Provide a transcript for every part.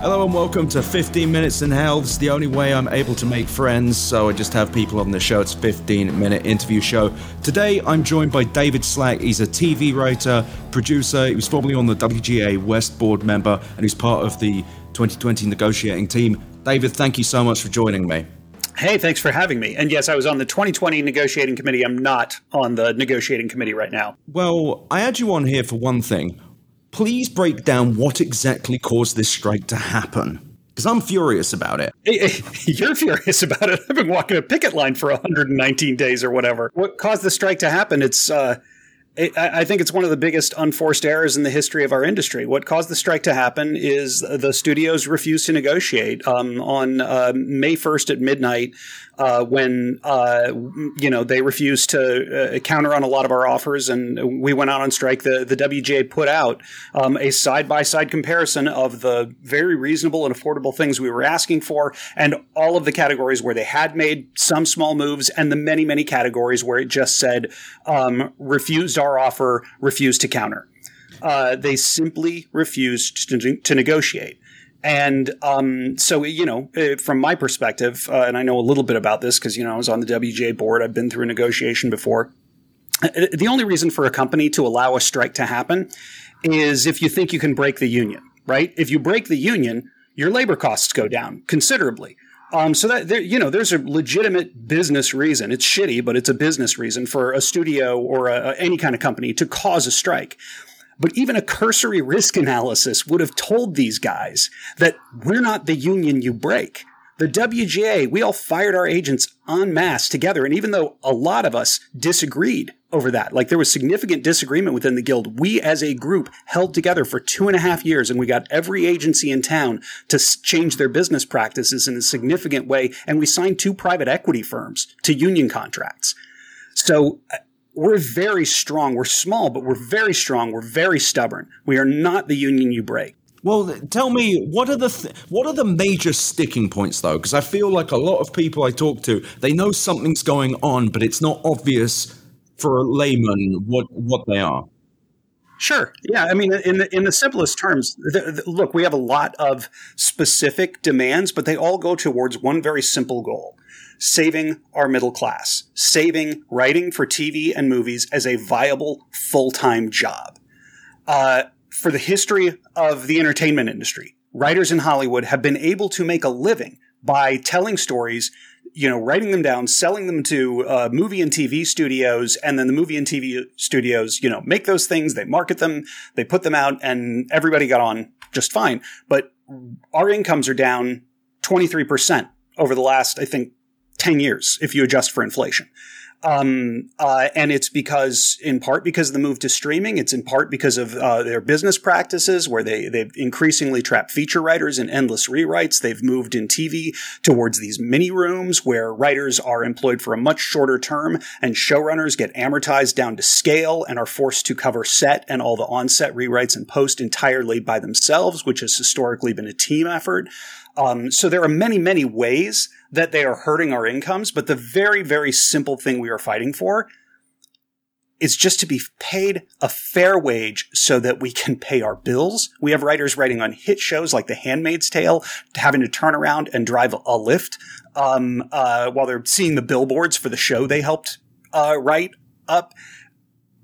Hello and welcome to 15 Minutes in Hell. This is the only way I'm able to make friends, so I just have people on the show. It's a 15 minute interview show. Today I'm joined by David Slack. He's a TV writer, producer. He was formerly on the WGA West board member, and he's part of the 2020 negotiating team. David, thank you so much for joining me. Hey, thanks for having me. And yes, I was on the 2020 negotiating committee. I'm not on the negotiating committee right now. Well, I had you on here for one thing please break down what exactly caused this strike to happen. Because I'm furious about it. You're furious about it. I've been walking a picket line for 119 days or whatever. What caused the strike to happen? It's uh, I think it's one of the biggest unforced errors in the history of our industry. What caused the strike to happen is the studios refused to negotiate. Um, on uh, May 1st at midnight, uh, when uh, you know they refused to uh, counter on a lot of our offers, and we went out on strike. The the WGA put out um, a side by side comparison of the very reasonable and affordable things we were asking for, and all of the categories where they had made some small moves, and the many many categories where it just said um, refused our offer, refused to counter. Uh, they simply refused to, to negotiate. And um, so, you know, uh, from my perspective, uh, and I know a little bit about this because, you know, I was on the WGA board, I've been through a negotiation before. Uh, the only reason for a company to allow a strike to happen is if you think you can break the union, right? If you break the union, your labor costs go down considerably. Um, so that there, you know, there's a legitimate business reason. It's shitty, but it's a business reason for a studio or a, any kind of company to cause a strike. But even a cursory risk analysis would have told these guys that we're not the union you break. The WGA, we all fired our agents en masse together. And even though a lot of us disagreed over that, like there was significant disagreement within the guild, we as a group held together for two and a half years and we got every agency in town to change their business practices in a significant way. And we signed two private equity firms to union contracts. So uh, we're very strong. We're small, but we're very strong. We're very stubborn. We are not the union you break. Well, tell me what are the th- what are the major sticking points though? Because I feel like a lot of people I talk to, they know something's going on, but it's not obvious for a layman what what they are. Sure. Yeah. I mean, in the in the simplest terms, the, the, look, we have a lot of specific demands, but they all go towards one very simple goal: saving our middle class, saving writing for TV and movies as a viable full time job. Uh, for the history of the entertainment industry, writers in Hollywood have been able to make a living by telling stories, you know, writing them down, selling them to uh, movie and TV studios, and then the movie and TV studios, you know, make those things, they market them, they put them out, and everybody got on just fine. But our incomes are down 23% over the last, I think, 10 years if you adjust for inflation. Um, uh, and it's because, in part, because of the move to streaming. It's in part because of uh, their business practices, where they they've increasingly trapped feature writers in endless rewrites. They've moved in TV towards these mini rooms where writers are employed for a much shorter term, and showrunners get amortized down to scale and are forced to cover set and all the on-set rewrites and post entirely by themselves, which has historically been a team effort. Um, so there are many, many ways that they are hurting our incomes, but the very, very simple thing we are fighting for is just to be paid a fair wage so that we can pay our bills. We have writers writing on hit shows like The Handmaid's Tale, having to turn around and drive a Lyft um, uh, while they're seeing the billboards for the show they helped uh, write up.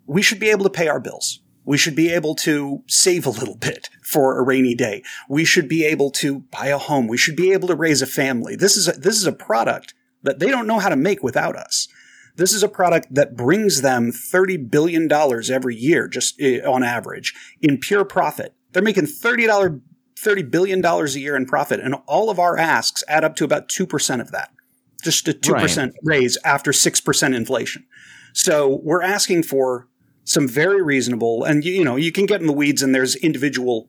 We should be able to pay our bills. We should be able to save a little bit for a rainy day. We should be able to buy a home. We should be able to raise a family. This is a, this is a product that they don't know how to make without us. This is a product that brings them $30 billion every year, just eh, on average, in pure profit. They're making $30, $30 billion a year in profit, and all of our asks add up to about 2% of that. Just a 2% right. raise after 6% inflation. So we're asking for some very reasonable, and you, you know, you can get in the weeds and there's individual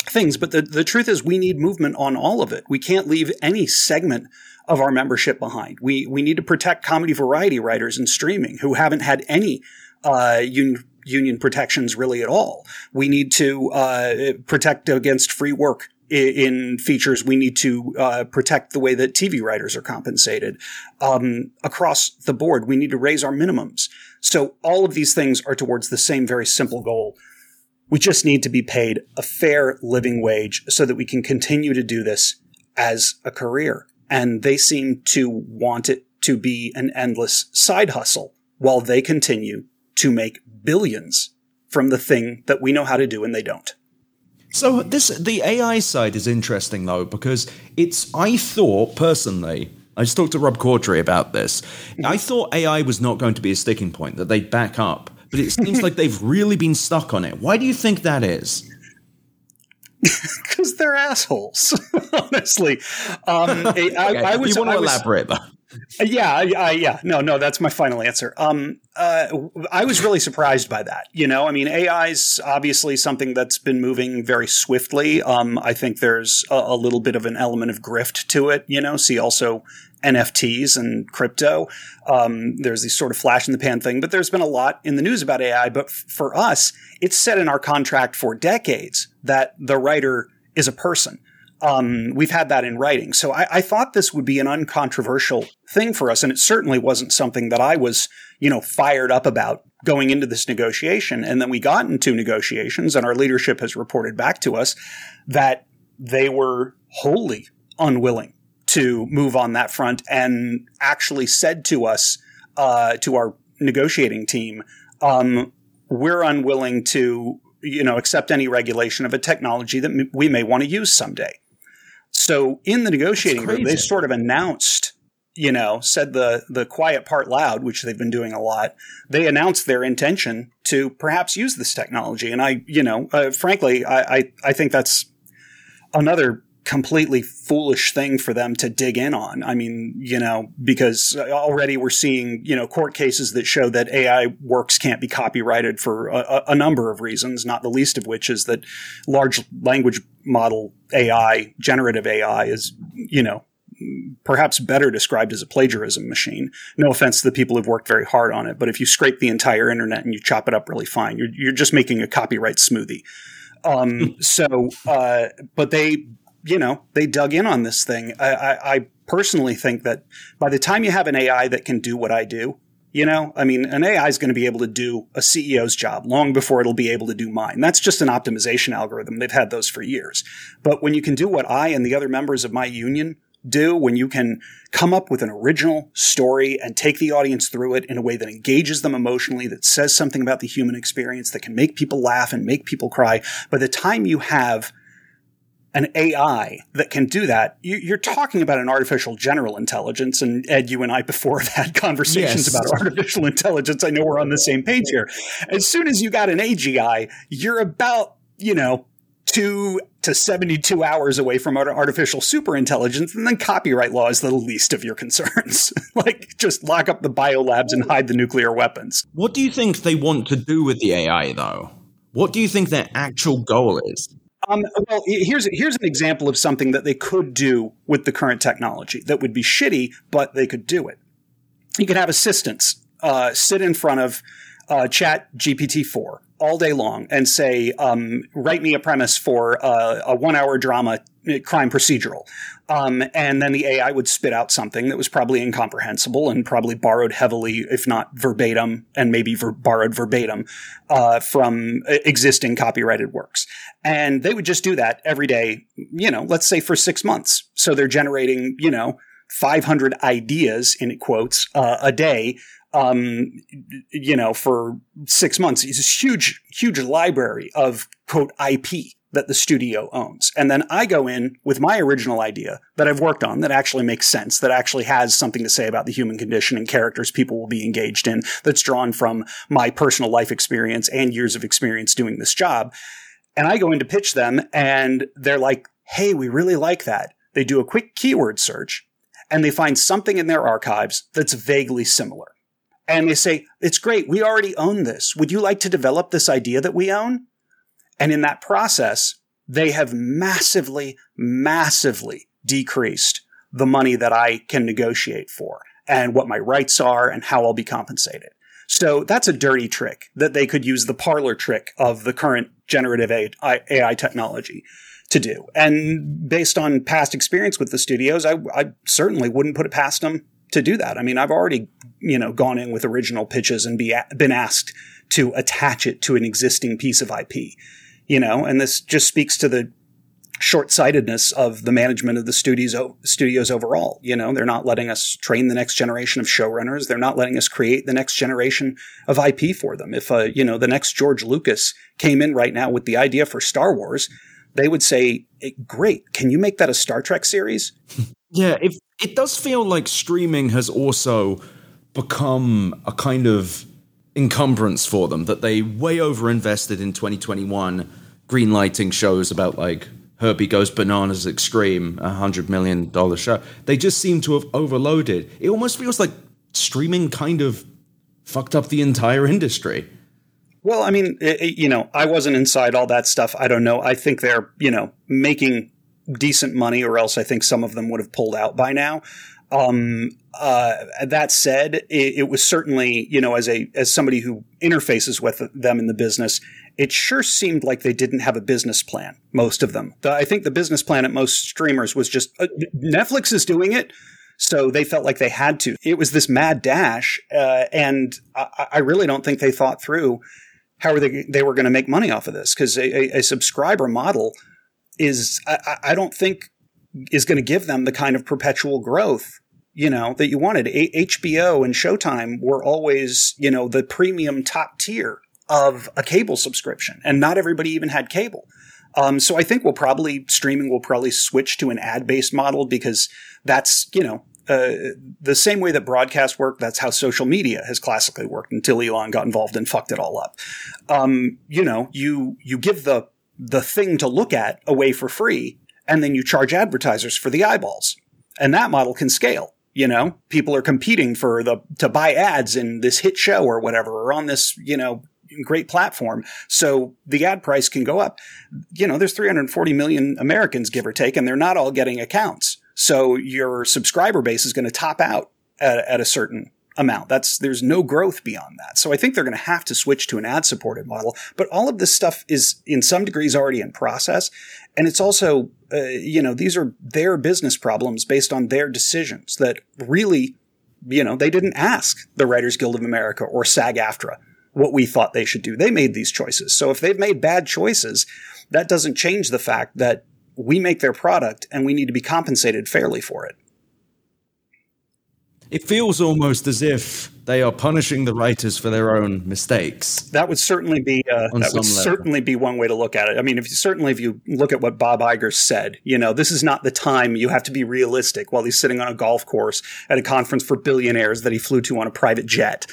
things, but the, the truth is we need movement on all of it. We can't leave any segment of our membership behind. We, we need to protect comedy variety writers and streaming who haven't had any, uh, union, union protections really at all. We need to, uh, protect against free work in features, we need to uh, protect the way that TV writers are compensated. Um, across the board, we need to raise our minimums. So all of these things are towards the same very simple goal. We just need to be paid a fair living wage so that we can continue to do this as a career. And they seem to want it to be an endless side hustle while they continue to make billions from the thing that we know how to do and they don't. So this the AI side is interesting though because it's I thought personally I just talked to Rob Corddry about this. I thought AI was not going to be a sticking point that they'd back up, but it seems like they've really been stuck on it. Why do you think that is? Because they're assholes, honestly. Um, okay, I, I was, you want to I was, elaborate though? Yeah, I, yeah, no, no, that's my final answer. Um, uh, I was really surprised by that. You know, I mean, AI is obviously something that's been moving very swiftly. Um, I think there's a, a, little bit of an element of grift to it. You know, see also NFTs and crypto. Um, there's these sort of flash in the pan thing, but there's been a lot in the news about AI. But f- for us, it's set in our contract for decades that the writer is a person. Um, we've had that in writing. So I, I, thought this would be an uncontroversial thing for us. And it certainly wasn't something that I was, you know, fired up about going into this negotiation. And then we got into negotiations and our leadership has reported back to us that they were wholly unwilling to move on that front and actually said to us, uh, to our negotiating team, um, we're unwilling to you know accept any regulation of a technology that we may want to use someday so in the negotiating room, they sort of announced, you know, said the the quiet part loud, which they've been doing a lot. They announced their intention to perhaps use this technology, and I, you know, uh, frankly, I, I I think that's another completely foolish thing for them to dig in on. I mean, you know, because already we're seeing, you know, court cases that show that AI works can't be copyrighted for a, a, number of reasons, not the least of which is that large language model AI, generative AI is, you know, perhaps better described as a plagiarism machine. No offense to the people who've worked very hard on it, but if you scrape the entire internet and you chop it up really fine, you're, you're just making a copyright smoothie. Um, so, uh, but they you know, they dug in on this thing. I, I, I personally think that by the time you have an AI that can do what I do, you know, I mean, an AI is going to be able to do a CEO's job long before it'll be able to do mine. That's just an optimization algorithm. They've had those for years. But when you can do what I and the other members of my union do, when you can come up with an original story and take the audience through it in a way that engages them emotionally, that says something about the human experience, that can make people laugh and make people cry, by the time you have an AI that can do that, you, are talking about an artificial general intelligence. And Ed, you and I before have had conversations yes. about artificial intelligence. I know we're on the same page here. As soon as you got an AGI, you're about, you know, two to 72 hours away from artificial superintelligence, and then copyright law is the least of your concerns. like, just lock up the biolabs and hide the nuclear weapons. What do you think they want to do with the AI, though? What do you think their actual goal is? Um, well, here's here's an example of something that they could do with the current technology that would be shitty, but they could do it. You could have assistants uh, sit in front of uh, Chat GPT four all day long and say, um, write me a premise for uh, a one hour drama uh, crime procedural. Um, and then the AI would spit out something that was probably incomprehensible and probably borrowed heavily, if not verbatim, and maybe ver- borrowed verbatim uh, from existing copyrighted works. And they would just do that every day, you know, let's say for six months. So they're generating, you know, 500 ideas in quotes uh, a day um, you know, for six months. It's a huge, huge library of quote IP that the studio owns. And then I go in with my original idea that I've worked on that actually makes sense, that actually has something to say about the human condition and characters people will be engaged in, that's drawn from my personal life experience and years of experience doing this job. And I go in to pitch them and they're like, Hey, we really like that. They do a quick keyword search and they find something in their archives that's vaguely similar and they say, It's great. We already own this. Would you like to develop this idea that we own? And in that process, they have massively, massively decreased the money that I can negotiate for and what my rights are and how I'll be compensated. So that's a dirty trick that they could use the parlor trick of the current generative AI technology to do. And based on past experience with the studios, I, I certainly wouldn't put it past them to do that. I mean, I've already, you know, gone in with original pitches and be been asked to attach it to an existing piece of IP. You know, and this just speaks to the short-sightedness of the management of the studios studios overall. You know, they're not letting us train the next generation of showrunners. They're not letting us create the next generation of IP for them. If uh, you know, the next George Lucas came in right now with the idea for Star Wars, they would say, "Great, can you make that a Star Trek series?" Yeah, it it does feel like streaming has also become a kind of encumbrance for them that they way over invested in 2021 greenlighting shows about like Herbie Goes Bananas Extreme, a hundred million dollar show. They just seem to have overloaded. It almost feels like streaming kind of fucked up the entire industry. Well, I mean, it, you know, I wasn't inside all that stuff. I don't know. I think they're, you know, making decent money, or else I think some of them would have pulled out by now. Um, uh, that said, it, it, was certainly, you know, as a as somebody who interfaces with them in the business, it sure seemed like they didn't have a business plan. Most of them, I think, the business plan at most streamers was just uh, Netflix is doing it, so they felt like they had to. It was this mad dash, uh, and I, I, really don't think they thought through how they they were going to make money off of this because a, a, a subscriber model is I, I don't think is going to give them the kind of perpetual growth you know that you wanted. A- HBO and Showtime were always you know the premium top tier of a cable subscription, and not everybody even had cable. Um, so I think we'll probably streaming will probably switch to an ad based model because that's you know uh, the same way that broadcast worked, that's how social media has classically worked until Elon got involved and fucked it all up. Um, you know, you you give the the thing to look at away for free, and then you charge advertisers for the eyeballs. And that model can scale. You know, people are competing for the, to buy ads in this hit show or whatever, or on this, you know, great platform. So the ad price can go up. You know, there's 340 million Americans, give or take, and they're not all getting accounts. So your subscriber base is going to top out at, at a certain amount. That's there's no growth beyond that. So I think they're going to have to switch to an ad supported model. But all of this stuff is in some degrees already in process, and it's also uh, you know these are their business problems based on their decisions that really you know they didn't ask the Writers Guild of America or SAG-AFTRA what we thought they should do. They made these choices. So if they've made bad choices, that doesn't change the fact that we make their product and we need to be compensated fairly for it it feels almost as if they are punishing the writers for their own mistakes. That would certainly be uh, that would level. certainly be one way to look at it. I mean, if you, certainly if you look at what Bob Iger said, you know, this is not the time. You have to be realistic. While he's sitting on a golf course at a conference for billionaires that he flew to on a private jet,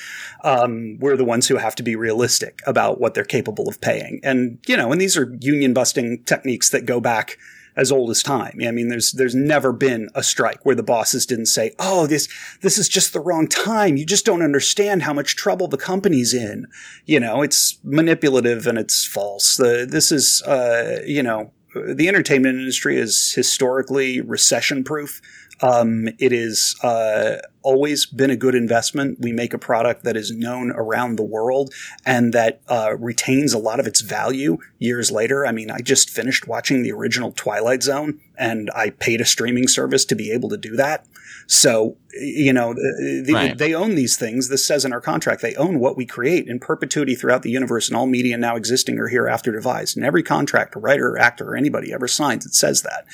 um, we're the ones who have to be realistic about what they're capable of paying. And you know, and these are union busting techniques that go back as old as time. I mean, there's there's never been a strike where the bosses didn't say, "Oh, this this is just the wrong time. You just don't understand how much trouble the company's in." You know, it's manipulative and it's false. The, this is, uh, you know, the entertainment industry is historically recession proof. Um, has uh, always been a good investment. We make a product that is known around the world and that uh, retains a lot of its value years later. I mean, I just finished watching the original Twilight Zone and I paid a streaming service to be able to do that. So, you know, the, right. they own these things. This says in our contract, they own what we create in perpetuity throughout the universe and all media now existing or hereafter devised. And every contract, writer, actor, or anybody ever signs, it says that.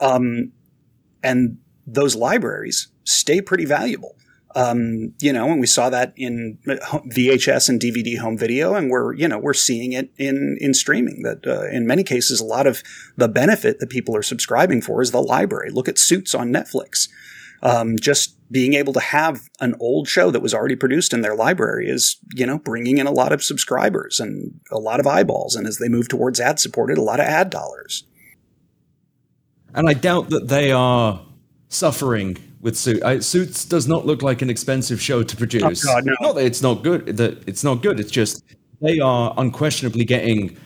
Um, and those libraries stay pretty valuable. Um, you know, and we saw that in VHS and DVD home video, and we're you know we're seeing it in in streaming. That uh, in many cases, a lot of the benefit that people are subscribing for is the library. Look at Suits on Netflix. Um, just being able to have an old show that was already produced in their library is you know bringing in a lot of subscribers and a lot of eyeballs, and as they move towards ad supported, a lot of ad dollars. And I doubt that they are suffering with Suits. I, Suits does not look like an expensive show to produce. Oh God, no. Not that it's not good. That it's not good. It's just they are unquestionably getting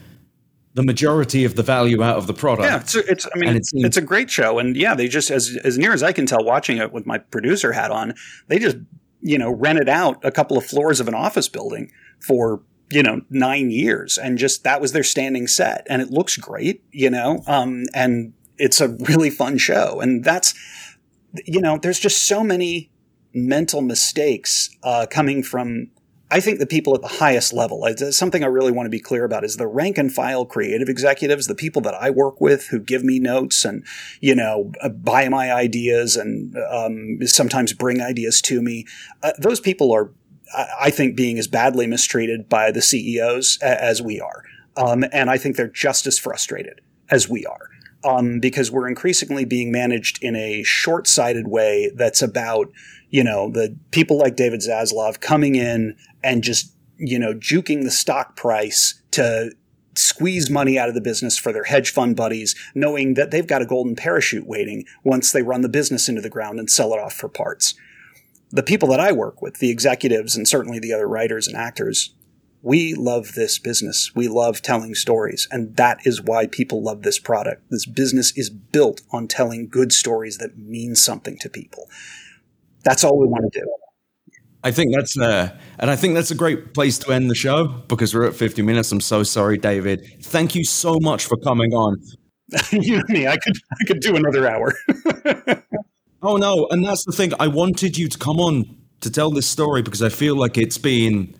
the majority of the value out of the product. Yeah, it's, it's I mean, it seems- it's a great show, and yeah, they just as as near as I can tell, watching it with my producer hat on, they just you know rented out a couple of floors of an office building for you know nine years, and just that was their standing set, and it looks great, you know, um, and it's a really fun show, and that's you know, there's just so many mental mistakes uh, coming from I think the people at the highest level, something I really want to be clear about is the rank and file creative executives, the people that I work with who give me notes and, you know, uh, buy my ideas and um, sometimes bring ideas to me. Uh, those people are, I think, being as badly mistreated by the CEOs as we are. Um, and I think they're just as frustrated as we are. Um, because we're increasingly being managed in a short sighted way that's about, you know, the people like David Zaslav coming in and just, you know, juking the stock price to squeeze money out of the business for their hedge fund buddies, knowing that they've got a golden parachute waiting once they run the business into the ground and sell it off for parts. The people that I work with, the executives and certainly the other writers and actors, we love this business. We love telling stories. And that is why people love this product. This business is built on telling good stories that mean something to people. That's all we want to do. I think that's uh, and I think that's a great place to end the show because we're at 50 minutes. I'm so sorry, David. Thank you so much for coming on. you know me, I could I could do another hour. oh no, and that's the thing. I wanted you to come on to tell this story because I feel like it's been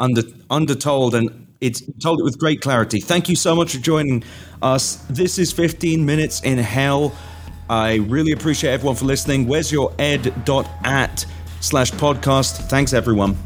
under undertold and it's told it with great clarity. Thank you so much for joining us. This is 15 minutes in hell. I really appreciate everyone for listening. Where's your ed.at slash podcast? Thanks, everyone.